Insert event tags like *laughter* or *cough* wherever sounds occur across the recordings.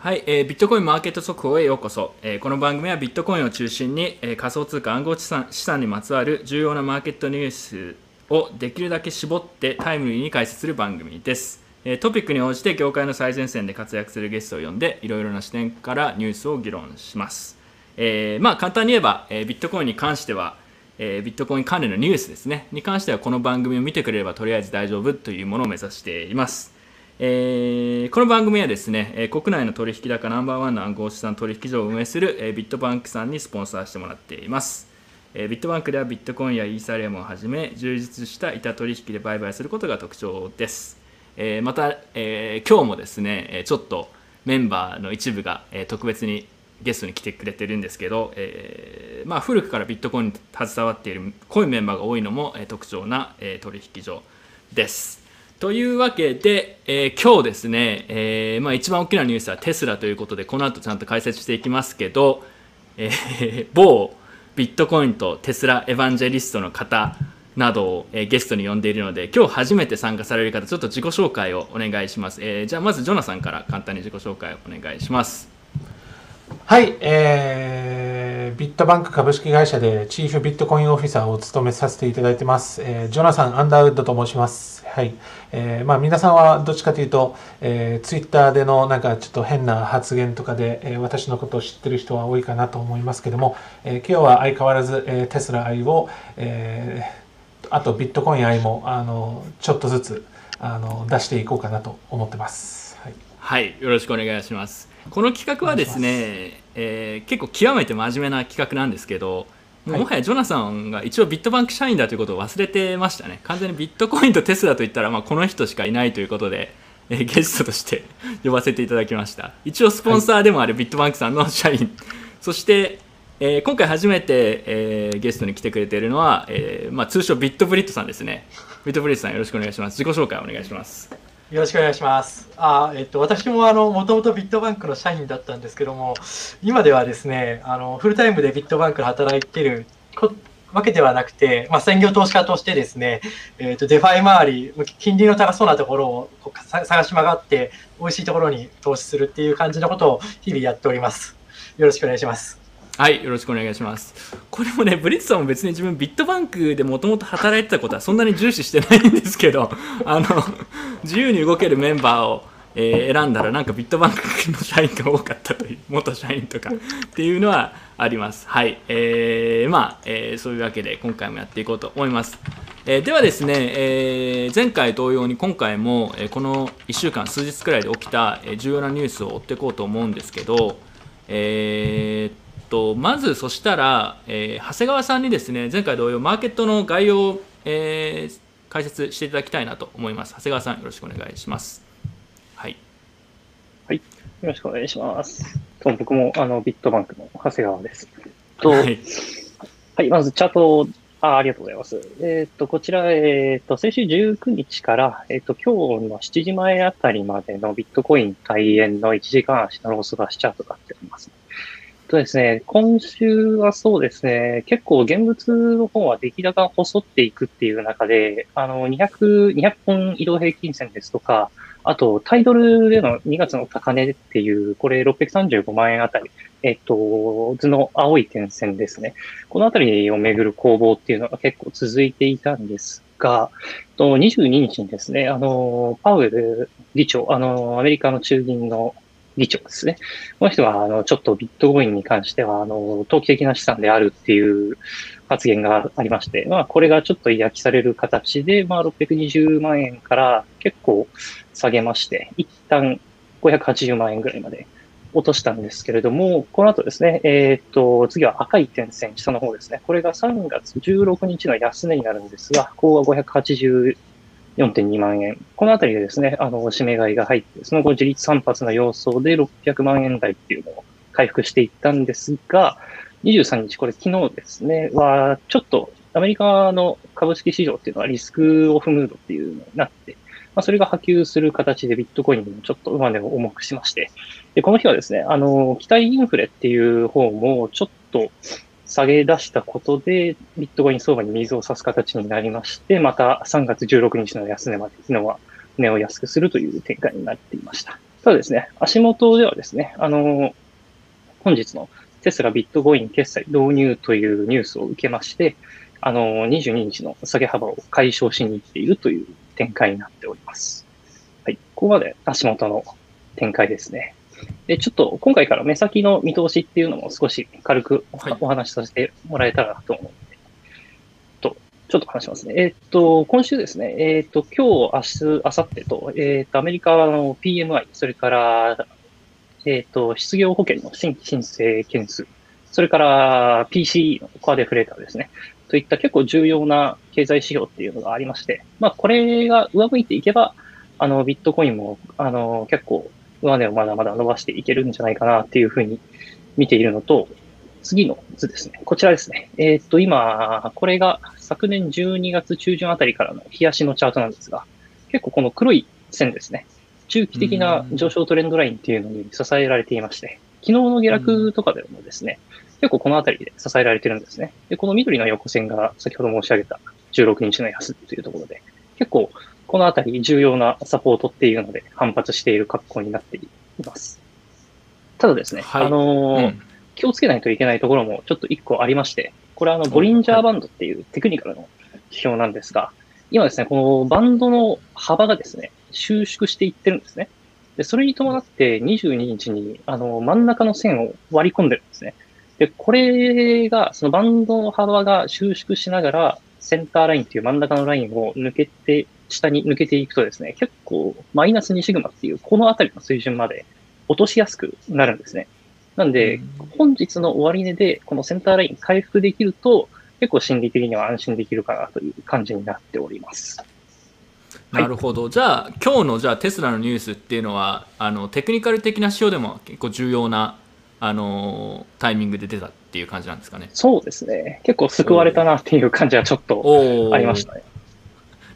はい、えー、ビットコインマーケット速報へようこそ、えー、この番組はビットコインを中心に、えー、仮想通貨暗号資産資産にまつわる重要なマーケットニュースをできるだけ絞ってタイムリーに解説する番組です、えー、トピックに応じて業界の最前線で活躍するゲストを呼んでいろいろな視点からニュースを議論します、えー、まあ簡単に言えば、えー、ビットコインに関してはえー、ビットコイン関連のニュースですね。に関してはこの番組を見てくれればとりあえず大丈夫というものを目指しています。えー、この番組はですね、えー、国内の取引高ナンバーワンの暗号資産取引所を運営する、えー、ビットバンクさんにスポンサーしてもらっています、えー、ビットバンクではビットコインやイーサリアムをはじめ充実した板取引で売買することが特徴です、えー、また、えー、今日もですねちょっとメンバーの一部が、えー、特別にゲストに来てくれてるんですけど、えーまあ、古くからビットコインに携わっている濃いメンバーが多いのも、えー、特徴な、えー、取引所です。というわけで、えー、今日ですね、えーまあ、一番大きなニュースはテスラということでこの後ちゃんと解説していきますけど、えー、某ビットコインとテスラエヴァンジェリストの方などを、えー、ゲストに呼んでいるので今日初めて参加される方ちょっと自己紹介をお願いします、えー、じゃあまずジョナさんから簡単に自己紹介をお願いします。はい、えー、ビットバンク株式会社でチーフビットコインオフィサーを務めさせていただいてます、えー、ジョナサン・アンダーウッドと申しますはい、えー、まあ皆さんはどっちかというと、えー、ツイッターでのなんかちょっと変な発言とかで、えー、私のことを知ってる人は多いかなと思いますけども、えー、今日は相変わらず、えー、テスラ愛を、えー、あとビットコイン愛もあのちょっとずつあの出していこうかなと思ってます。はい、はい、よろしくお願いします。この企画はですね、えー、結構極めて真面目な企画なんですけど、もはやジョナサンが一応ビットバンク社員だということを忘れてましたね。完全にビットコインとテスラといったら、まあ、この人しかいないということで、えー、ゲストとして *laughs* 呼ばせていただきました。一応スポンサーでもあるビットバンクさんの社員、はい、そして、えー、今回初めて、えー、ゲストに来てくれているのは、えーまあ、通称ビットブリットさんですね。ビットブリットさんよろしくお願いします。自己紹介お願いしますよろしくお願いします。あえっと、私もあの、もともとビットバンクの社員だったんですけども、今ではですね、あの、フルタイムでビットバンクで働いてるわけではなくて、まあ、専業投資家としてですね、えっ、と、デファイ周り、金利の高そうなところを探し回って、美味しいところに投資するっていう感じのことを日々やっております。よろしくお願いします。はい、よろしくお願いします。これもね、ブリッツさんも別に自分ビットバンクでもともと働いてたことはそんなに重視してないんですけど、あの、自由に動けるメンバーを、えー、選んだらなんかビットバンクの社員が多かったという、元社員とかっていうのはあります。はい。えー、まあ、えー、そういうわけで今回もやっていこうと思います。えー、ではですね、えー、前回同様に今回も、えー、この1週間数日くらいで起きた、えー、重要なニュースを追っていこうと思うんですけど、えー、とまずそしたら、えー、長谷川さんにですね前回同様マーケットの概要を、えー、解説していただきたいなと思います。長谷川さんよろしくお願いします。はい。はい。よろしくお願いします。と僕もあのビットバンクの長谷川です。と、はい、はい、まずチャートあありがとうございます。えっ、ー、と、こちら、えっ、ー、と、先週19日から、えっ、ー、と、今日の7時前あたりまでのビットコイン開演の1時間足のロースバスチャートがっております。とですね、今週はそうですね、結構現物の方は出来高が細っていくっていう中で、あの、200、200本移動平均線ですとか、あと、タイドルでの2月の高値っていう、これ635万円あたり、えっと、図の青い点線ですね。このあたりをめぐる攻防っていうのが結構続いていたんですが、22日にですね、あの、パウエル議長、あの、アメリカの中銀の議長ですね。この人は、あの、ちょっとビットコインに関しては、あの、投機的な資産であるっていう発言がありまして、まあ、これがちょっと嫌気される形で、まあ、620万円から結構下げまして、一旦580万円ぐらいまで落としたんですけれども、この後ですね、えっ、と、次は赤い点線、下の方ですね。これが3月16日の安値になるんですが、ここは580 4.2万円。このあたりでですね、あの、締め買いが入って、その後自立散発の要素で600万円台っていうのを回復していったんですが、23日、これ昨日ですね、は、ちょっとアメリカの株式市場っていうのはリスクオフムードっていうのになって、まあ、それが波及する形でビットコインにもちょっと上値を重くしまして、で、この日はですね、あの、期待インフレっていう方もちょっと下げ出したことで、ビットコイン相場に水を差す形になりまして、また3月16日の安値まで昨日は値を安くするという展開になっていました。ただですね、足元ではですね、あの、本日のテスラビットコイン決済導入というニュースを受けまして、あの、22日の下げ幅を解消しに行っているという展開になっております。はい。ここまで足元の展開ですね。で、ちょっと今回から目先の見通しっていうのも少し軽くお話しさせてもらえたらと思うので、と、ちょっと話しますね。えー、っと、今週ですね、えー、っと、今日、明日、明後日と、えー、っと、アメリカの PMI、それから、えっと、失業保険の新規申請件数、それから PCE のコアデフレーターですね。といった結構重要な経済指標っていうのがありまして、まあ、これが上向いていけば、あの、ビットコインも、あの、結構、上値をまだまだ伸ばしていけるんじゃないかなっていうふうに見ているのと、次の図ですね。こちらですね。えー、っと、今、これが昨年12月中旬あたりからの冷やしのチャートなんですが、結構この黒い線ですね。中期的な上昇トレンドラインっていうのに支えられていまして、昨日の下落とかでもですね、結構このあたりで支えられてるんですね。で、この緑の横線が先ほど申し上げた16日の安というところで、結構このあたり重要なサポートっていうので反発している格好になっています。ただですね、はい、あのーうん、気をつけないといけないところもちょっと一個ありまして、これはあの、ボリンジャーバンドっていうテクニカルの指標なんですが、今ですね、このバンドの幅がですね、収縮していってるんですね。で、それに伴って22日にあの真ん中の線を割り込んでるんですね。で、これが、そのバンドの幅が収縮しながら、センターラインっていう真ん中のラインを抜けて、下に抜けていくとですね、結構マイナス2シグマっていう、このあたりの水準まで落としやすくなるんですね。なんで、本日の終値でこのセンターライン回復できると、結構心理的には安心できるかなという感じになっております。なるほど、はい、じゃあ今日のじゃあテスラのニュースっていうのはあのテクニカル的な指標でも結構重要なあのタイミングで出たっていう感じなんですかね。そうですね。結構救われたなっていう感じはちょっとありましたね。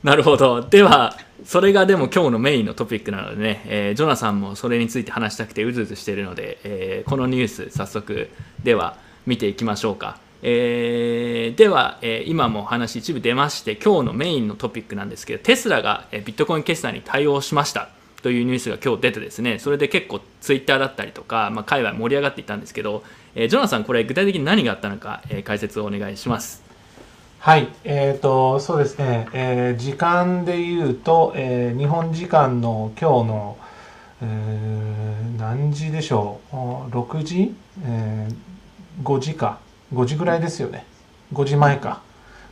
*laughs* なるほど。では、それがでも今日のメインのトピックなのでね、えー、ジョナサンもそれについて話したくてうずうずしているので、えー、このニュース早速では見ていきましょうか。えー、では、え、今も話一部出まして今日のメインのトピックなんですけどテスラが、え、ビットコイン決済に対応しましたというニュースが今日出てですねそれで結構ツイッターだったりとか、まあ、界隈盛り上がっていたんですけど、えー、ジョナサンこれ具体的に何があったのか、えー、解説をお願いしますはい、えーと、そうですね、えー、時間で言うと、えー、日本時間の今日の、えー、何時でしょう6時、えー、5時か。5時ぐらいですよね。5時前か。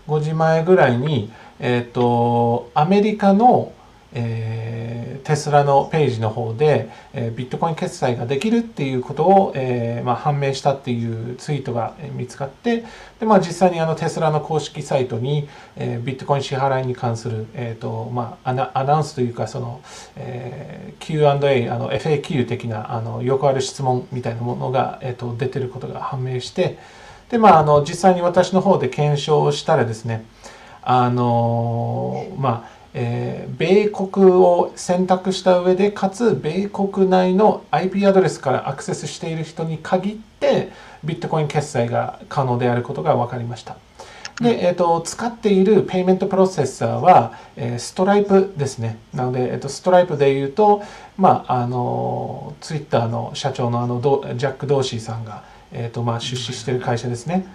5時前ぐらいに、えーと、アメリカの、えー、テスラのページの方で、えー、ビットコイン決済ができるっていうことを、えーまあ、判明したっていうツイートが見つかってで、まあ、実際にあのテスラの公式サイトに、えー、ビットコイン支払いに関する、えーとまあ、アナアナウンスというかその、えー、Q&A あの FAQ 的なあのよくある質問みたいなものが、えーと出てることが判明してで、まあ、あの実際に私の方で検証したらですねあのまあえー、米国を選択した上でかつ米国内の IP アドレスからアクセスしている人に限ってビットコイン決済が可能であることが分かりました。で、えーと、使っている payment processor は、えー、ストライプですね。なので、えーと、ストライプで言うと、まあ、あのツイッターの社長のあのジャック・ドーシーさんが、えーとまあ、出資している会社ですね。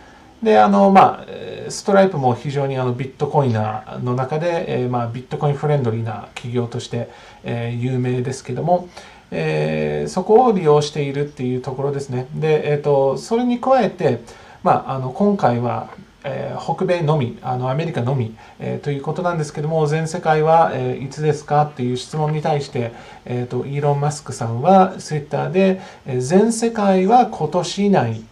であのまあストライプも非常にあのビットコイナーの中で、えー、まあビットコインフレンドリーな企業として、えー、有名ですけども、えー、そこを利用しているっていうところですね。で、えーと、それに加えて、まあ、あの今回は、え、北米のみあのアメリカのみ、え、ということなんですけども全世界は、え、いつですかっていう質問に対して、えーと、イーロン・マスクさんはツイッターで、え、全世界は今年以内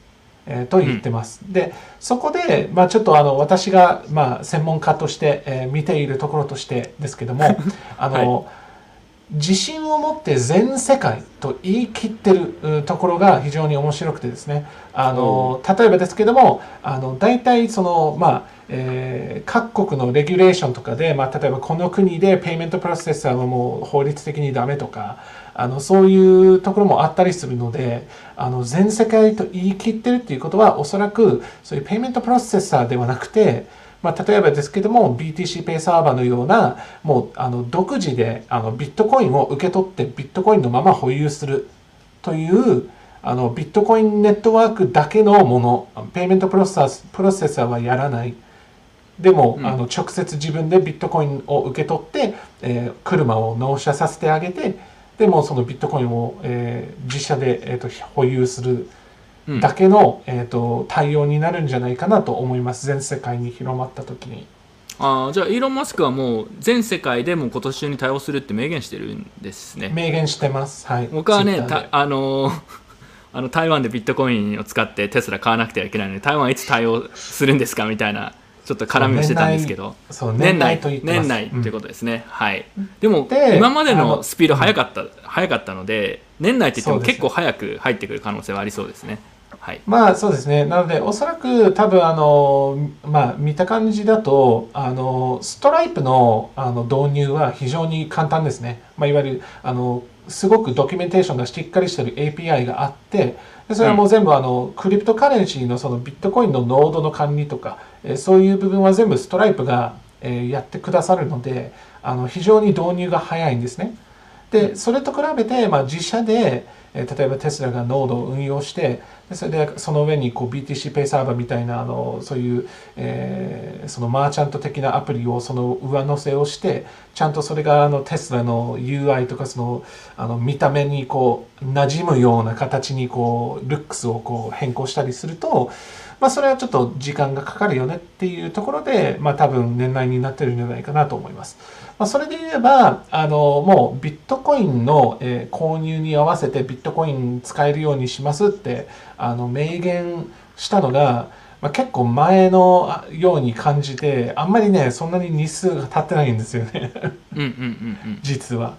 えー、と言ってます。うん、でそこで、まあ、ちょっとあの私が、まあ、専門家として、えー、見ているところとしてですけどもあの、はい、自信を持って全世界と言い切ってるところが非常に面白くてですねあの、例えばですけどもあの大体そのまあえー、各国のレギュレーションとかで、まあ、例えばこの国でペイメントプロセッサーはもう法律的にダメとかあのそういうところもあったりするのであの全世界と言い切ってるっていうことはおそらくそういう payment processor ではなくてまあ、例えばですけども BTC ペイサーバーのようなもうあの独自であのビットコインを受け取ってビットコインのまま保有するというあのビットコインネットワークだけのもの payment process processor はやらない。でも、うん、あの直接自分でビットコインを受け取って、えー、車を納車させてあげてでもそのビットコインを、えー、自社で、えーと、保有するだけの、うん、えーと、対応になるんじゃないかなと思います。全世界に広まった時に。あじゃあイーロン・マスクはもう全世界でも今年中に対応するって明言してるんですね。明言してます。はい。僕はねあのあの台湾でビットコインを使ってテスラ買わなくてはいけないので台湾はいつ対応するんですかみたいなちょっと絡みをしてたんですけど。年内。年内ということですね、うん、はい。でも今までのスピード速かった速かったので年内って言っても結構早く入ってくる可能性はありそうですね。はい、まあそうですね。なのでおそらく多分あのまあ見た感じだとあのストライプのあの導入は非常に簡単ですね、まあ、いわゆるあのすごくドキュメンテーションがしっかりしてる API があってでそれはもう全部あの、 cryptocurrency のそのビットコインのノードの管理とか、えそういう部分は全部ストライプが、えやってくださるのであの非常に導入が早いんですね。でそれと比べて、まあ、自社で、え例えばテスラがノードを運用してでそれでその上にこう BTC ペイサーバーみたいなあのそういう、えー、その merchant 的なアプリをその上乗せをしてちゃんとそれがあのテスラの UI とかそのあの見た目にこう馴染むような形にこうルックスをこう変更したりするとまあ、それはちょっと時間がかかるよねっていうところで、まあ、多分年内になってるんじゃないかなと思います。まあ、それで言えば、あの、もうビットコインの、え、購入に合わせてビットコイン使えるようにしますって、あの、明言したのが、まあ、結構前のように感じて、あんまりね、そんなに日数が経ってないんですよね実は。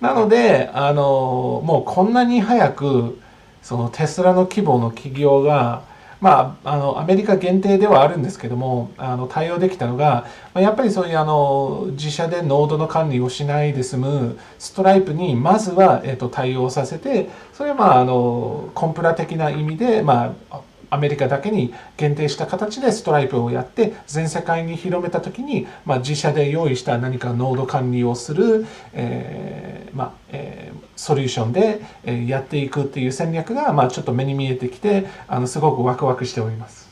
なので、あの、もうこんなに早く、そのテスラの規模の企業が、まあ、あのアメリカ限定ではあるんですけどもあの対応できたのが、まあ、やっぱりそういうあの自社でノードの管理をしないで済むストライプにまずは、えっと、対応させてそれはまああのコンプラ的な意味で、まあ、アメリカだけに限定した形でストライプをやって全世界に広めた時に、まあ、自社で用意した何かノード管理をする、えーまあえー、ソリューションでやっていくっていう戦略が、まあ、ちょっと目に見えてきてあのすごくワクワクしております。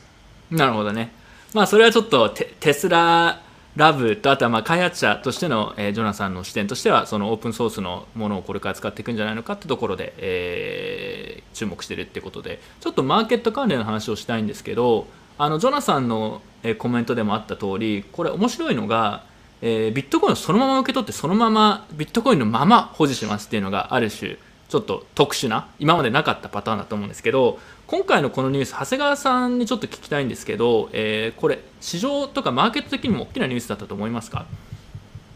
なるほどね。まあそれはちょっとテスララブとあとはまあ開発者としての、えー、ジョナサンの視点としてはそのオープンソースのものをこれから使っていくんじゃないのかってところで、えー、注目してるってことでちょっとマーケット関連の話をしたいんですけどあのジョナサンの、えー、コメントでもあった通りこれ面白いのが、えー、ビットコインをそのまま受け取ってそのままビットコインのまま保持しますっていうのがある種ちょっと特殊な今までなかったパターンだと思うんですけど今回のこのニュース長谷川さんにちょっと聞きたいんですけど、えー、これ市場とかマーケット的にも大きなニュースだったと思いますか？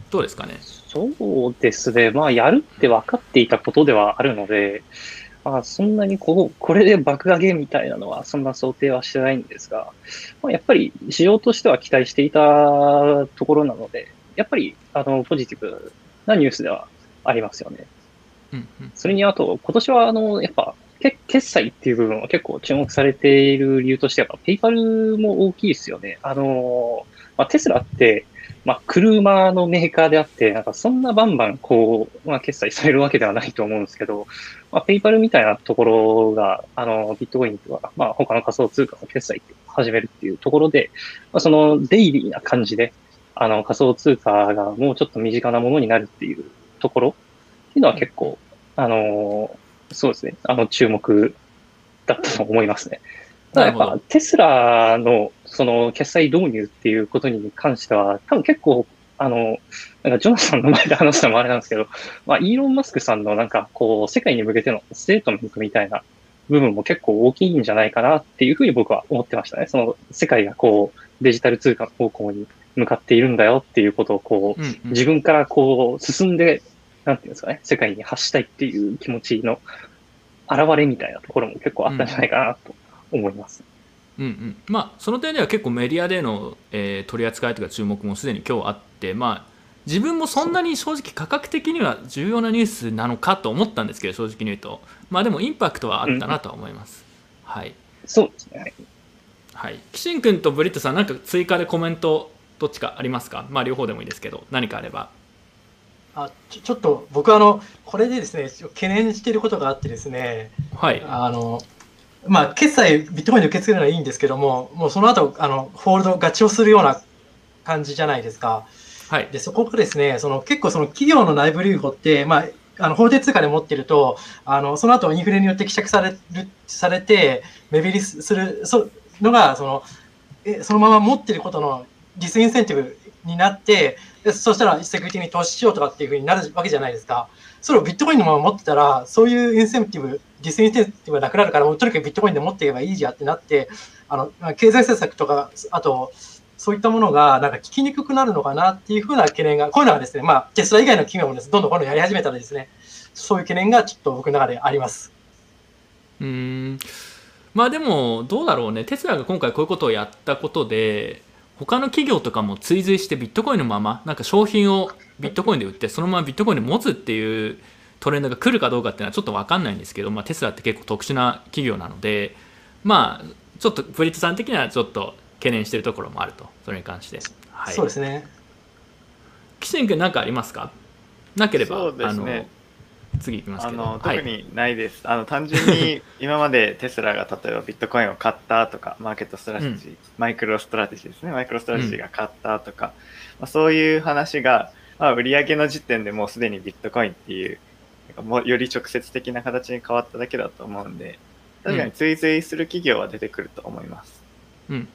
どうですかね？そうですね、まあ、やるって分かっていたことではあるので、まあ、そんなにこうこれで爆上げみたいなのはそんな想定はしてないんですが、まあ、やっぱり市場としては期待していたところなので、やっぱりあのポジティブなニュースではありますよね。それにあと、今年はあの、やっぱ、決済っていう部分は結構注目されている理由としては、ペイパルも大きいですよね。あの、まあ、テスラって、まあ、車のメーカーであって、なんかそんなバンバンこう、まあ、決済されるわけではないと思うんですけど、まあ、ペイパルみたいなところが、あの、ビットコインとか、まあ、他の仮想通貨の決済って始めるっていうところで、まあ、そのデイリーな感じで、あの、仮想通貨がもうちょっと身近なものになるっていうところっていうのは結構、あの、そうですね、あの、注目だったと思いますね。ただやっぱ、テスラの、その、決済導入っていうことに関しては、多分結構、あの、なんか、ジョナサンの前で話したのもあれなんですけど、*laughs* まあ、イーロン・マスクさんのなんか、こう、世界に向けてのステートメントみたいな部分も結構大きいんじゃないかなっていうふうに僕は思ってましたね。その、世界がこう、デジタル通貨の方向に向かっているんだよっていうことをこう、自分からこう、進んでなんていうんですかね、世界に発したいっていう気持ちの表れみたいなところも結構あったんじゃないかなと思います。うんうん。まあ、その点では結構メディアでの、えー、取り扱いとか注目もすでに今日あって、まあ、自分もそんなに正直価格的には重要なニュースなのかと思ったんですけど正直に言うと、まあ、でもインパクトはあったなとは思います。うん、はい、そうですね、はい、岸ン君とブリットさん、なんか追加でコメント、どっちかありますか、まあ、両方でもいいですけど、何かあれば。あちょちょっと僕あの、これでですね懸念していることがあってですね、はい、あのまあ、決済、ビットコインで受け付けるのはいいんですけども、もうその後あのホールドガチをするような感じじゃないですか。はい、でそこがですね、その結構その企業の内部留保って、まあ、あの法定通貨で持ってると、あのその後インフレによって希釈されるされて、目減りするのがそのえ、そのまま持ってることの disincentive になって、でそしたらセキュリティに投資しようとかっていうふうになるわけじゃないですか。それをビットコインのまま持ってたら、そういうインセンティブ、 disincentive がなくなるから、もうとにかくビットコインで持っていけばいいじゃんってなって、あの経済政策とか、あと、そういったものがなんか効きにくくなるのかなっていうふうな懸念が、こういうのはですね、まあ、テスラ以外の企業もです、ね、どんどんこのやり始めたらですね、そういう懸念がちょっと僕の中であります。うんまあでもどうだろうねテスラが今回こういうことをやったことで他の企業とかも追随してビットコインのままなんか商品をビットコインで売ってそのままビットコインで持つっていうトレンドが来るかどうかっていうのはちょっと分かんないんですけど、まあ、テスラって結構特殊な企業なのでまあちょっとブリットさん的にはちょっと懸念しているところもあるとそれに関して、はい、そうですね。岸君何かありますか？なければ、ね、あの次いきますけど。あの特にないです、はい、あの単純に *laughs* 今までテスラが例えばビットコインを買ったとかマーケットストラテジー、うん、マイクロストラテジーですね。マイクロストラテジーが買ったとか、うん、まあ、そういう話が、まあ、売上の時点でもうすでにビットコインっていうもうより直接的な形に変わっただけだと思うんで確かに追随する企業は出てくると思います。うん、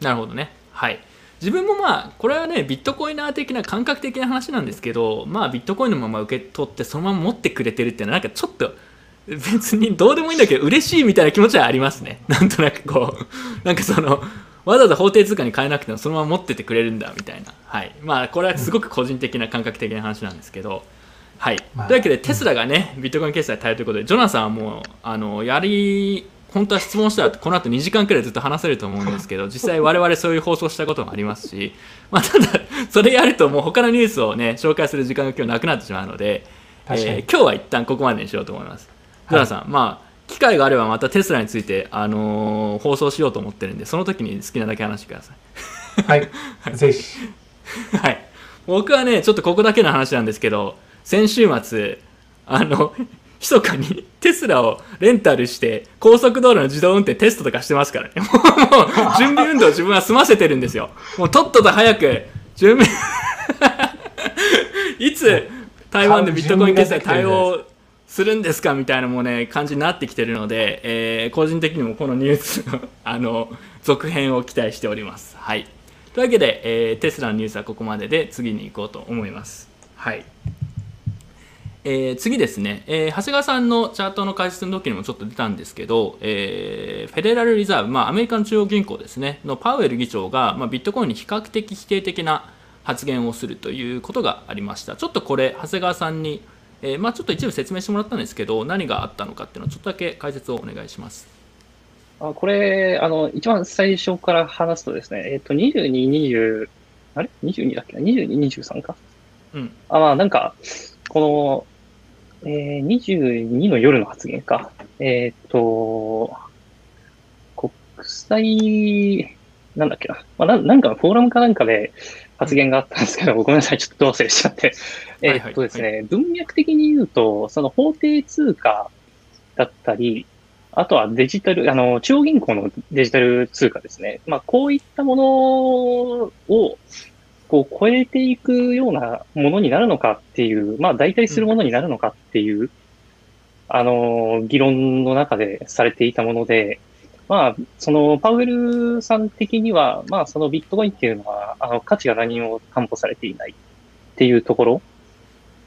なるほどね。はい自分もまあこれはねビットコイナー的な感覚的な話なんですけどまあビットコインのまま受け取ってそのまま持ってくれてるっていうのはなんかちょっと別にどうでもいいんだけど嬉しいみたいな気持ちはありますね。*laughs* なんとなくこうなんかそのわざわざ法定通貨に変えなくてもそのまま持っててくれるんだみたいな。はい。まあこれはすごく個人的な感覚的な話なんですけど。はい、というわけでテスラがねビットコイン決済対応ということでジョナサンはもうあのやり本当は質問したらこの後2時間くらいずっと話せると思うんですけど実際我々そういう放送したこともありますし、*laughs* まあ、ただそれやるともう他のニュースをね紹介する時間が今日なくなってしまうので、えー、今日は一旦ここまでにしようと思います。ジョナさん、まあ機会があればまたテスラについて、あのー、放送しようと思ってるんでその時に好きなだけ話してください。はい *laughs* ぜひ。はい。僕はねちょっとここだけの話なんですけど先週末あの密かにテスラをレンタルして高速道路の自動運転テストとかしてますからね。*laughs* もう準備運動自分は済ませてるんですよ。もうとっとと早く準備 *laughs* いつ台湾でビットコイン決済対応するんですかみたいなもうね感じになってきてるので、えー、個人的にもこのニュースのあの続編を期待しております。はい。というわけで、えー、テスラのニュースはここまでで次に行こうと思います。はい。えー、次ですね、えー、長谷川さんのチャートの解説の時にもちょっと出たんですけど、えー、フェデラルリザーブ、まあ、アメリカの中央銀行ですね、のパウエル議長が、まあ、ビットコインに比較的否定的な発言をするということがありました。ちょっとこれ、長谷川さんに、えまあ、ちょっと一部説明してもらったんですけど、何があったのかっていうのをちょっとだけ解説をお願いします。あこれ、あの、一番最初から話すとですね、えっ、と、22、20、あれ ?22 だっけ？な ?22、23か？うん。あ、まあ、なんか、この、えー、22の夜の発言か。えっ、と、国際、なんだっけな。まあ、ななんかフォーラムかなんかで発言があったんですけど、ごめんなさい、ちょっとどうせしちゃって。*laughs* えっとですね、文脈的に言うと、その法定通貨だったり、あとはデジタル、あの、中央銀行のデジタル通貨ですね。まあ、こういったものを、こう超えていくようなものになるのかっていう、まあ代替するものになるのかっていう、うん、あの、議論の中でされていたもので、まあ、そのパウエルさん的には、まあそのビットコインっていうのは、あの価値が何も担保されていないっていうところ。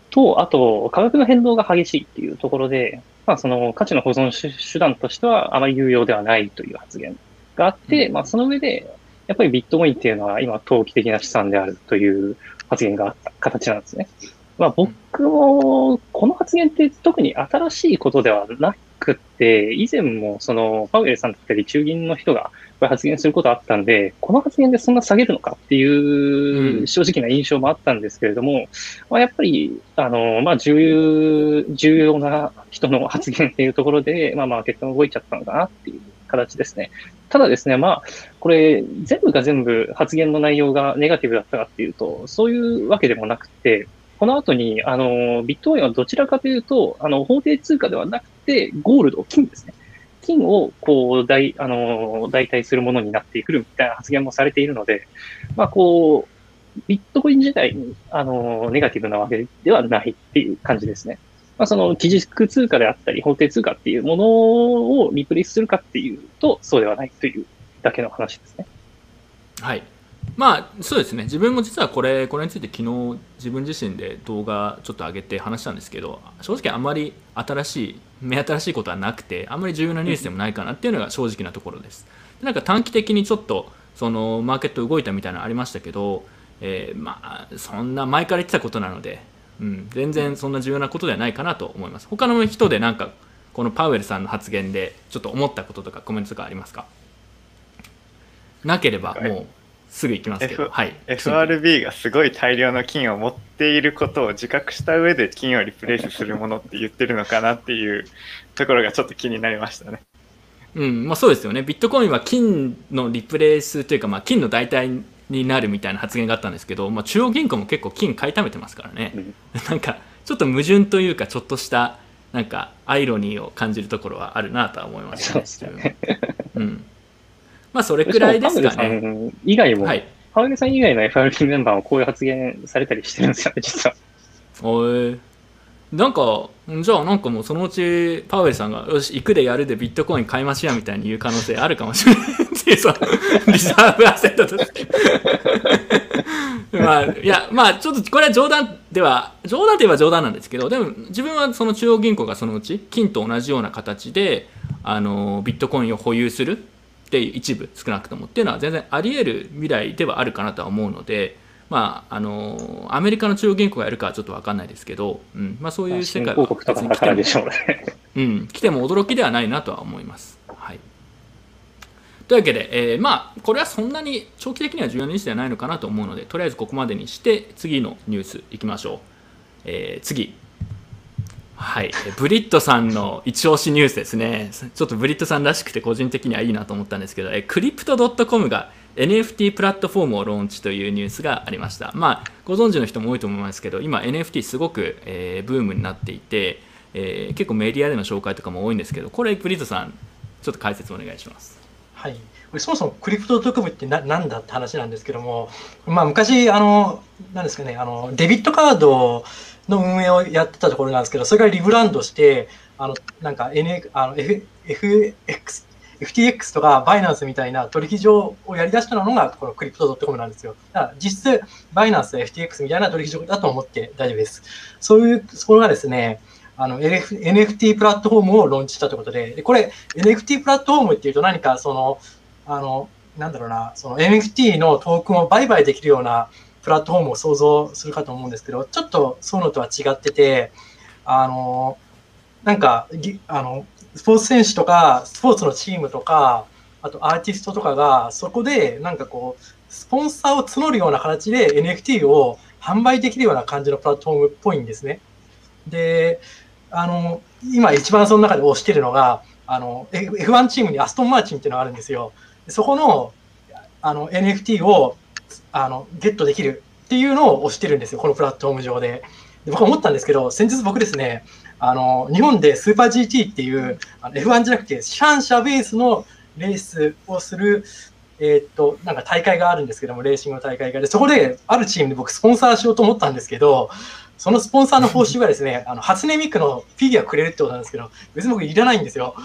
と、あと価格の変動が激しいっていうところで、まあその価値の保存手段としてはあまり有用ではないという発言があって、うん、まあその上で、やっぱりビットコインっていうのは今、投機的な資産であるという発言があった形なんですね。まあ、僕も、この発言って特に新しいことではなくて、以前もその、パウエルさんだったり中銀の人がこれ発言することあったんで、この発言でそんな下げるのかっていう正直な印象もあったんですけれども、まあ、やっぱり、あの、まあ、重要、重要な人の発言っていうところで、まあ、マーケットが動いちゃったのかなっていう形ですね。ただですね、まあ、これ、全部が全部発言の内容がネガティブだったかっていうと、そういうわけでもなくて、この後に、あの、ビットコインはどちらかというと、あの、法定通貨ではなくて、ゴールド、金ですね。金を、こう、代、あの、代替するものになってくるみたいな発言もされているので、まあ、こう、ビットコイン自体に、あの、ネガティブなわけではないっていう感じですね。まあ、その基軸通貨であったり、法定通貨っていうものをリプレイスするかっていうと、そうではないというだけの話ですね。はい。まあそうですね自分も実はこれこれについて昨日自分自身で動画ちょっと上げて話したんですけど正直あんまり新しい目新しいことはなくてあんまり重要なニュースでもないかなっていうのが正直なところですなんか短期的にちょっとそのマーケット動いたみたいなのありましたけど、えー、まあそんな前から言ってたことなので、うん、全然そんな重要なことではないかなと思います。他の人でなんかこのパウエルさんの発言でちょっと思ったこととかコメントとかありますか？なければもうすぐ行きますけど、F はい、FRB がすごい大量の金を持っていることを自覚した上で金をリプレイスするものって言ってるのかなっていうところがちょっと気になりましたね。うん。まあ、そうですよね、ビットコインは金のリプレイスというか、まあ、金の代替になるみたいな発言があったんですけど、まあ、中央銀行も結構金買いためてますからね、うん、*laughs* なんかちょっと矛盾というか、ちょっとしたなんかアイロニーを感じるところはあるなとは思いますね。うんまあそれくらいですかね。以外も、はい、パウさん以外の FRB メンバーもこういう発言されたりしてるんですよね、実は。おい。なんか、じゃあなんかもうそのうちパウエルさんが、よし、行くでやるでビットコイン買いましょうみたいに言う可能性あるかもしれないっていう、その、リザーブアセットとして。まあ、いや、まあ、ちょっとこれは冗談では、冗談といえば冗談なんですけど、でも自分はその中央銀行がそのうち、金と同じような形で、あの、ビットコインを保有するって一部少なくともっていうのは全然あり得る未来ではあるかなとは思うので、まあ、あのアメリカの中央銀行がやるかはちょっと分かんないですけど、うんまあ、そういう世界は別に来ても、*laughs* うん、来ても驚きではないなとは思います。はい、というわけで、えー、まあこれはそんなに長期的には重要なニュースではないのかなと思うのでとりあえずここまでにして次のニュースいきましょう。えー、次はい、ブリットさんの一押しニュースですね。ちょっとブリットさんらしくて個人的にはいいなと思ったんですけど、えクリプト .com が NFT プラットフォームをローンチというニュースがありました。まあ、ご存知の人も多いと思いますけど、今 NFT すごく、えー、ブームになっていて、えー、結構メディアでの紹介とかも多いんですけど、これブリットさん、ちょっと解説お願いします。はい。そもそもクリプト .com ってななんだって話なんですけども、まあ、昔、あの、なんですかね、あの、デビットカードの運営をやってたところなんですけど、それがリブランドして、あの、なんか N、あの、F、FX、FTX とかバイナンスみたいな取引所をやり出したのがこのクリプト .com なんですよ。だから実質バイナンスや FTX みたいな取引所だと思って大丈夫です。そういう、それがですね、あの NFT プラットフォームをローンチしたということで、でこれ NFT プラットフォームっていうと何かその、あの、なんだろうな、その NFT のトークンを売買できるようなプラットフォームを想像するかと思うんですけど、ちょっとそういうのとは違ってて、あの、なんか、あの、スポーツ選手とか、スポーツのチームとか、あとアーティストとかが、そこでなんかこう、スポンサーを募るような形で NFT を販売できるような感じのプラットフォームっぽいんですね。で、あの、今一番その中で推してるのが、あの、F1 チームにアストンマーチンっていうのがあるんですよ。そこの、あの、NFT をあのゲットできるっていうのを推してるんですよ、このプラットフォーム上で。で僕は思ったんですけど、先日僕ですね、あの日本でスーパー GT っていうあの F1 じゃなくて、シャンシャベースのレースをする、えー、っと、なんか大会があるんですけども、レーシングの大会が。で、そこであるチームで僕スポンサーしようと思ったんですけど、そのスポンサーの報酬がですね、*laughs* あの初音ミクのフィギュアくれるってことなんですけど、別に僕いらないんですよ。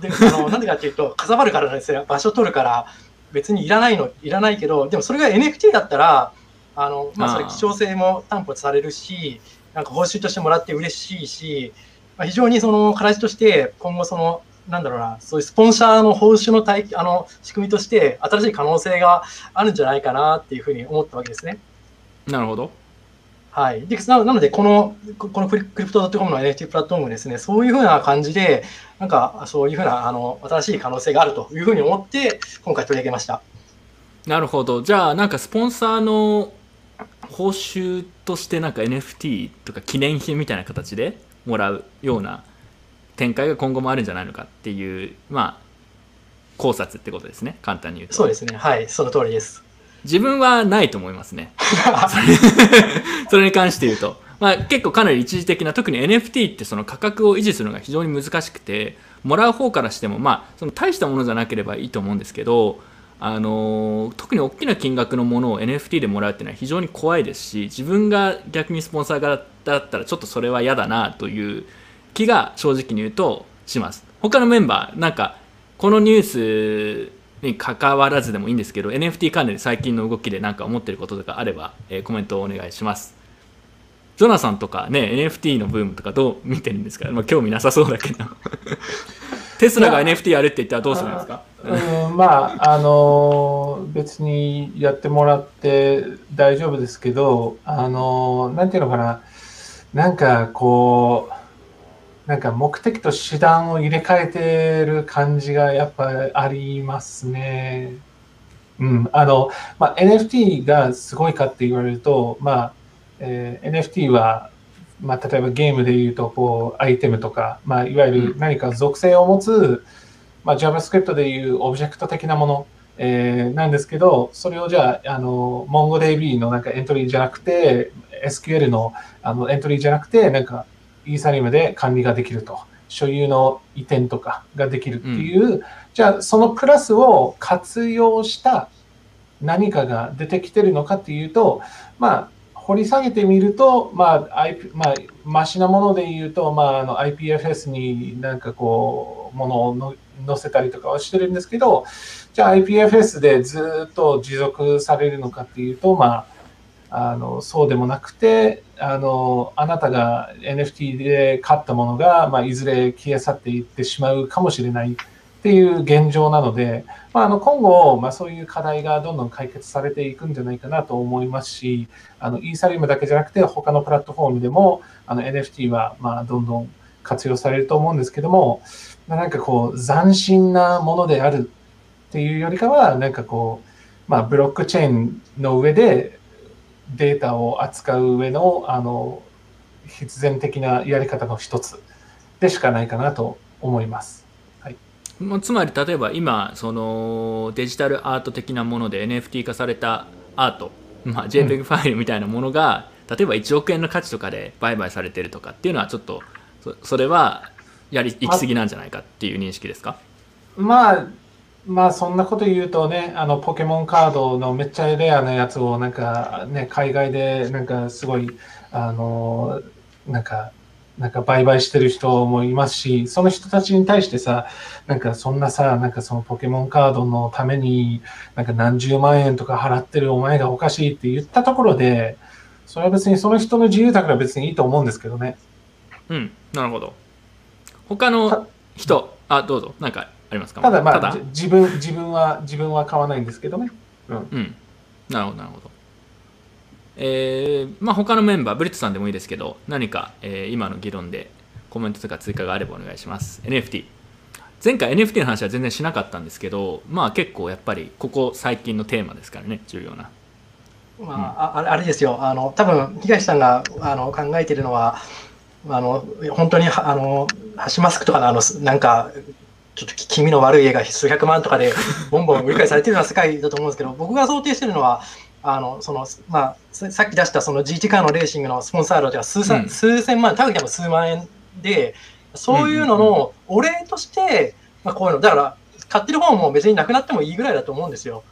で、あのなんでかっていうと、*laughs* かさばるからですよ。場所取るから。別にいらないの、いらないけど、でもそれが NFT だったら、あの、まあ、それ希少性も担保されるし、なんか報酬としてもらって嬉しいし、まあ、非常にその形として今後その、なんだろうな、そういうスポンサーの報酬の体あの仕組みとして新しい可能性があるんじゃないかなっていうふうに思ったわけですね。なるほど。はい。でなので、この、このクリプト .com の NFT プラットフォームですね、そういうふうな感じで、なんか、そういうふうな、あの、新しい可能性があるというふうに思って、今回取り上げました。なるほど。じゃあ、なんかスポンサーの報酬として、なんか NFT とか記念品みたいな形でもらうような展開が今後もあるんじゃないのかっていう、まあ、考察ってことですね。簡単に言うと。そうですね。はい、その通りです。自分はないと思いますね。*laughs* それ *laughs* それに関して言うと、まあ、結構かなり一時的な特に NFT ってその価格を維持するのが非常に難しくてもらう方からしても、まあ、その大したものじゃなければいいと思うんですけどあの特に大きな金額のものを NFT でもらうっていうのは非常に怖いですし自分が逆にスポンサー側だったらちょっとそれは嫌だなという気が正直に言うとします。他のメンバーなんかこのニュースに関わらずでもいいんですけど NFT 関連で最近の動きで何か思ってることとかあれば、えーコメントをお願いします。ジョナサンとかね NFT のブームとかどう見てるんですか、まあ、興味なさそうだけど。*laughs* テスラが NFT やるって言ったらどうするんですか？うん、まあ、あのー別にやってもらって大丈夫ですけど、あのーなんていうのかな、なんかこう、なんか目的と手段を入れ替えてる感じがやっぱありますね。うん、あの、まあ、NFT がすごいかって言われると、まあ、えー NFT は、まあ、例えばゲームで言うと、こう、アイテムとか、まあ、いわゆる何か属性を持つ、まあ、JavaScript でいうオブジェクト的なもの、えーなんですけど、それをじゃあ、あの、MongoDB のなんかエントリーじゃなくて、SQL のあのエントリーじゃなくて、なんか、イーサリアムで管理ができると。所有の移転とかができるっていう、じゃあ、そのプラスを活用した何かが出てきてるのかっていうと、まあ、掘り下げてみると、まあ、I まあ、マシなもので言うと、まあ、あの IPFS になんかこう、ものをの載せたりとかはしてるんですけど、じゃあ IPFS でずっと持続されるのかっていうと、まあ、あのそうでもなくてあの、あなたが NFT で買ったものが、まあ、いずれ消え去っていってしまうかもしれない。っていう現状なので、まあ、あの今後、まあ、そういう課題がどんどん解決されていくんじゃないかなと思いますし、あのイーサリアムだけじゃなくて、他のプラットフォームでもあの NFT はまあどんどん活用されると思うんですけども、まなんかこう、斬新なものであるっていうよりかは、なんかこう、まあ、ブロックチェーンの上でデータを扱う上のあの必然的なやり方の一つでしかないかなと思います。まあつまり例えば今そのデジタルアート的なもので NFT 化されたアート、まあ、JPEG ファイルみたいなものが、例えば1億円の価値とかで売買されてるとかっていうのはちょっとそそれはやり行き過ぎなんじゃないかっていう認識ですか？まあ、まあそんなこと言うとね、あのポケモンカードのめっちゃレアなやつをなんかね、海外でなんかすごい、あの、なんか、なんか売買してる人もいますし、その人たちに対してさ、なんかそんなさ、なんかそのポケモンカードのために、なんか何十万円とか払ってるお前がおかしいって言ったところで、それは別にその人の自由だから別にいいと思うんですけどね。うんなるほど他の人あどうぞなんかありますか？ただまあ、自分、自分は、自分は買わないんですけどね。うん。うんなるほどなるほどえー、まあ他のメンバーブリットさんでもいいですけど何か、えー今の議論でコメントとか追加があればお願いします。NFT 前回 NFT の話は全然しなかったんですけどまあ結構やっぱりここ最近のテーマですからね重要な。まあ、ああれあれですよ、あの多分東さんがあの考えているのは、あの本当にあのハシマスクとかのあのなんか、ちょっと気味の悪い絵が数百万とかでボンボン売り買いされてるような世界だと思うんですけど、僕が想定してるのは、あのそのまあ、ささっき出したその GT カーのレーシングのスポンサー料では数千,、うん数千万、多分でも数万円で、そういうののお礼として、まあ、こういうの、だから買ってる方も別になくなってもいいぐらいだと思うんですよ。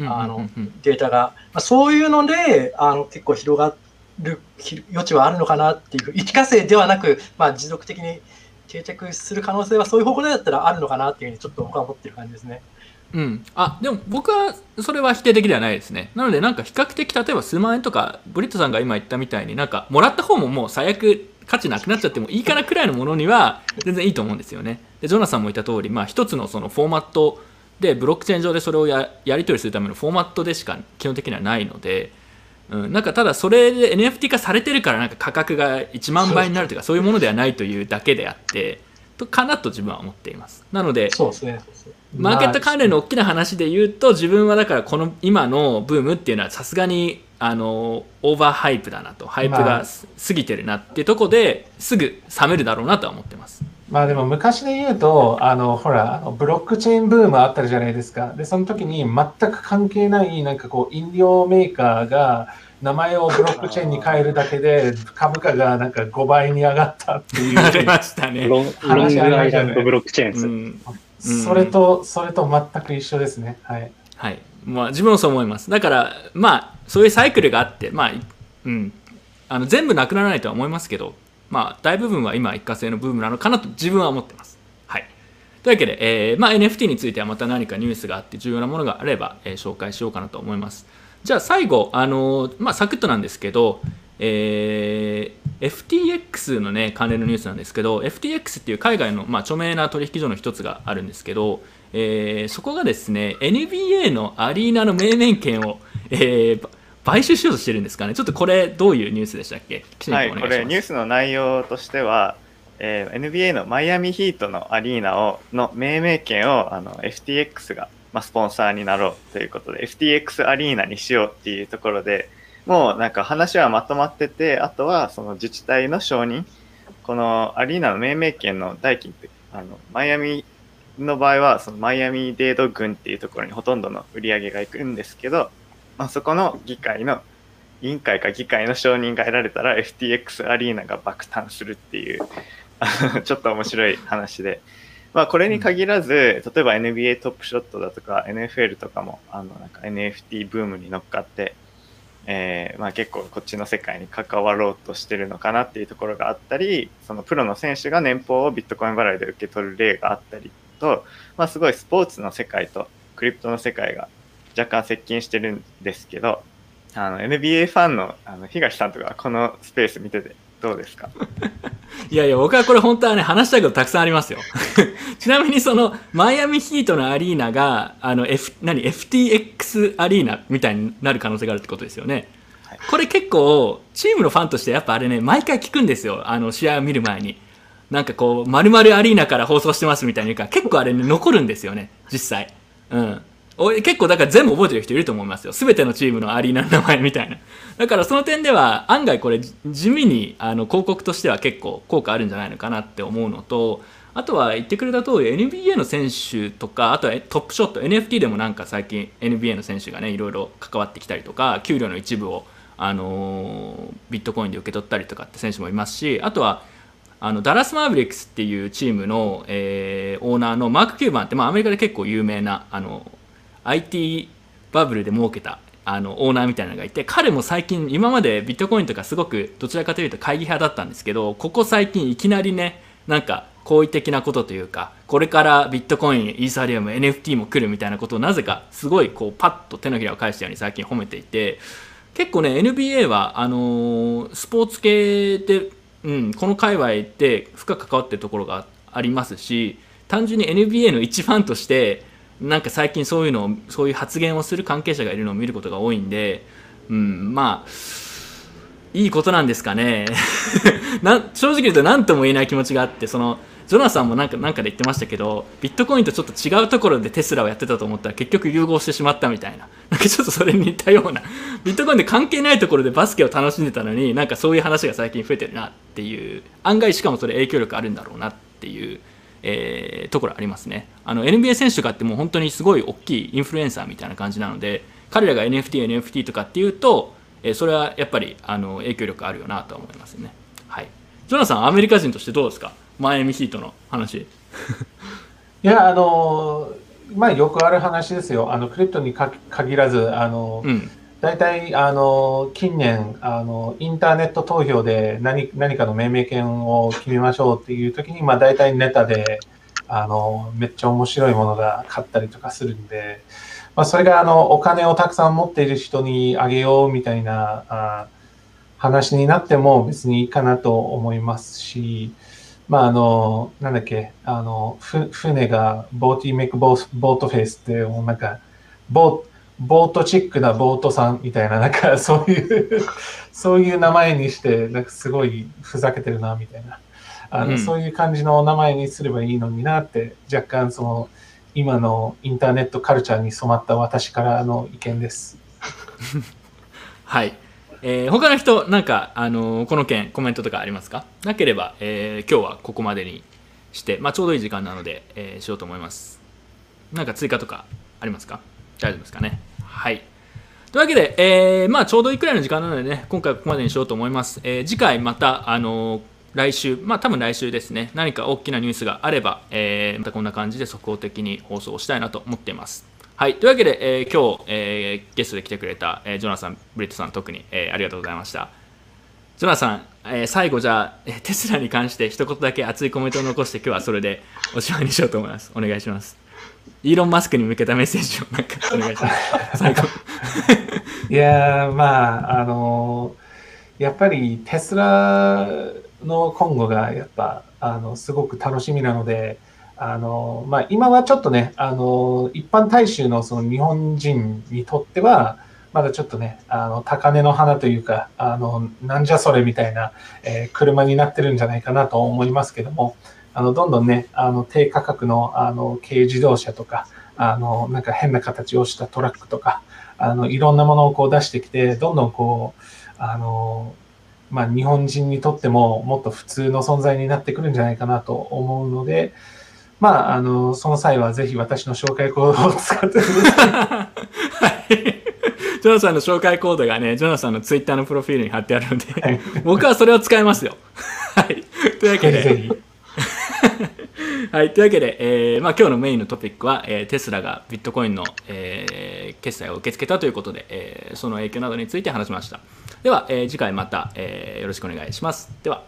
あのデータが、まあ、そういうのであの結構広がるひ余地はあるのかなっていう一過性ではなく、まあ、持続的に定着する可能性はそういう方向でだったらあるのかなっていうふうにちょっと僕は思ってる感じですね。うん、あでも僕はそれは否定的ではないですね。なのでなんか比較的例えば数万円とかブリットさんが今言ったみたいになんかもらった方ももう最悪価値なくなっちゃってもいいかなくらいのものには全然いいと思うんですよね。でジョナサンも言った通りまあ一つのそのフォーマットでブロックチェーン上でそれをややり取りするためのフォーマットでしか基本的にはないので、うん、なんかただそれで NFT 化されてるからなんか価格が1万倍になるというかそういうものではないというだけであってとかなと自分は思っています。なのでそうですね。マーケット関連の大きな話で言うと自分はだからこの今のブームっていうのはさすがにあのオーバーハイプだなと hype まあ。がす過ぎてるなっていうとこですぐ冷めるだろうなとは思ってます。まあでも昔で言うと、あの、ほら、ブロックチェーンブームあったじゃないですか。で、その時に全く関係ない、なんかこう、飲料メーカーが、名前をブロックチェーンに変えるだけで株価がなんか5倍に上がったっていう *laughs* ありましたね。ロングアイランドブロックチェーンです、それと、それと全く一緒ですね。はい。はい。まあ自分もそう思います。だから、まあ、そういうサイクルがあって、まあ、うん。あの全部なくならないとは思いますけど、まあ、大部分は今一過性のブームなのかなと自分は思ってます。はい。というわけで、えーまあ、NFT についてはまた何かニュースがあって重要なものがあれば、えー、紹介しようかなと思います。じゃあ最後、あのー、まあ、サクッとなんですけど、えー、FTX のね関連のニュースなんですけど FTX っていう海外の、まあ、著名な取引所の一つがあるんですけど、えー、そこがですね NBA のアリーナの命名権を、えー、買収しようとしてるんですかね、ちょっとこれ、どういうニュースでしたっけ、はい、これ、ニュースの内容としては、えー、NBA のマイアミヒートのアリーナをの命名権をあの FTX が、まあ、スポンサーになろうということで、FTX アリーナにしようっていうところで、もうなんか話はまとまってて、あとはその自治体の承認、このアリーナの命名権の代金って、あのマイアミの場合は、そのマイアミデード郡っていうところにほとんどの売り上げがいくんですけど、まあ、そこの議会の委員会か議会の承認が得られたら FTX アリーナが爆誕するっていうちょっと面白い話で、まあ、これに限らず、例えば NBA トップショットだとか NFL とかもあのなんか NFT ブームに乗っかって、えーまあ、結構こっちの世界に関わろうとしてるのかなっていうところがあったりそのプロの選手が年俸をビットコイン払いで受け取る例があったりと、まあ、すごいスポーツの世界とクリプトの世界が若干接近してるんですけど、あの NBA ファンのあの東さんとかこのスペース見ててどうですか？*laughs* いやいや僕はこれ本当はね話したいことたくさんありますよ。*laughs* ちなみにそのマイアミヒートのアリーナがあの、F、何？FTX アリーナみたいになる可能性があるってことですよね、はい、これ結構チームのファンとしてやっぱあれね毎回聞くんですよ。あの試合を見る前に。なんかこう丸々アリーナから放送してますみたいに言うから結構あれね残るんですよね実際。うん結構だから全部覚えてる人いると思いますよ。すべてのチームのアリーナの名前みたいな。だからその点では案外これ地味にあの広告としては結構効果あるんじゃないのかなって思うのと、あとは言ってくれた通り NBA の選手とか、あとはトップショット、NFT でもなんか最近 NBA の選手がね、いろいろ関わってきたりとか、給料の一部をあのビットコインで受け取ったりとかって選手もいますし、あとはあのダラス・マーヴリックスっていうチームの、えー、オーナーのマーク・キューバンって、まあ、アメリカで結構有名なあの IT バブルで儲けたあのオーナーみたいなのがいて彼も最近今までビットコインとかすごくどちらかというと会議派だったんですけどここ最近いきなりねなんか好意的なことというかこれからビットコインイーサリアム NFT も来るみたいなことをなぜかすごいこうパッと手のひらを返したように最近褒めていて結構ね NBA はあのー、スポーツ系で、うん、この界隈で深く関わってるところがありますし単純に NBA の一ファンとしてなんか最近そういうのをそういう発言をする関係者がいるのを見ることが多いんで、うん、まあいいことなんですかね。*laughs* な正直言うと何とも言えない気持ちがあってそのジョナサンもなんかなんかで言ってましたけどビットコインとちょっと違うところでテスラをやってたと思ったら結局融合してしまったみたいな。なんかちょっとそれに似たような。ビットコインで関係ないところでバスケを楽しんでたのになんかそういう話が最近増えてるなっていう。案外しかもそれ影響力あるんだろうなっていう。えー、ところありますねあの NBA 選手とかってもう本当にすごい大きいインフルエンサーみたいな感じなので彼らが NFT、NFT とかっていうと、えー、それはやっぱりあの影響力あるよなと思いますね。はい、ジョナさん、アメリカ人としてどうですか？マイアミヒートの話。*laughs* いや、あの、まあ、よくある話ですよ。あのクリプトに限らず、あの、うん、大体あの近年あの、インターネット投票で何何かの命名権を決めましょうっていう時に、まあ、大体ネタであのめっちゃ面白いものが買ったりとかするんで、まあ、それがあのお金をたくさん持っている人にあげようみたいなあ話になっても別にいいかなと思いますし、まあ、あの、なんだっけ、あの、ふ船がボーティーメイクボートフェイスって、なんか、ボートボートチックなボートさんみたいな、なんか *laughs* そういうそういう名前にして、なんかすごいふざけてるな、みたいな。あの、うん、そういう感じの名前にすればいいのになって、若干その、今のインターネットカルチャーに染まった私からの意見です。*laughs* はい。えー、他の人、なんか、あのー、この件、コメントとかありますか？なければ、えー、今日はここまでにしして、まあ、ちょうどいい時間なので、えーしようと思いますなんか追加とかありますか？大丈夫ですかね？はいというわけで、えーまあ、ちょうどいいくらいの時間なのでね、今回はここまでにしようと思います。えー次回また、あのー来週、まあ多分来週ですね、何か大きなニュースがあれば、えーまたこんな感じで速報的に放送したいなと思っています。はい、というわけで、えー今日、えーゲストで来てくれた、えージョナサン・ブリットさん、特に、えーありがとうございました。ジョナサン、えー最後じゃあ、テスラに関して一言だけ熱いコメントを残して、今日はそれでおしまいにしようと思います。お願いします。イーロン・マスクに向けたメッセージをなんかお願いします。*laughs* いや、まあ、あのーやっぱりテスラの今後がやっぱ、あの、すごく楽しみなので、あのーまあ、今はちょっとね、あのー一般大衆のその日本人にとっては、まだちょっとね、あの、高値の花というか、あの、なんじゃそれみたいな、えー車になってるんじゃないかなと思いますけども、あの、どんどんね、あの、低価格の、あの、軽自動車とか、あの、なんか変な形をしたトラックとか、あの、いろんなものをこう出してきて、どんどんこう、あの、まあ、日本人にとってももっと普通の存在になってくるんじゃないかなと思うので、まあ、あの、その際はぜひ私の紹介コードを使ってください。はい。ジョナサンの紹介コードがね、ジョナサンのツイッターのプロフィールに貼ってあるので、はい僕はそれを使いますよ。はい。というわけで、ぜひぜひ。はい。というわけで、えーまあ、今日のメインのトピックは、えーテスラがビットコインの、えー決済を受け付けたということで、えーその影響などについて話しました。では、えー次回また、えーよろしくお願いします。では。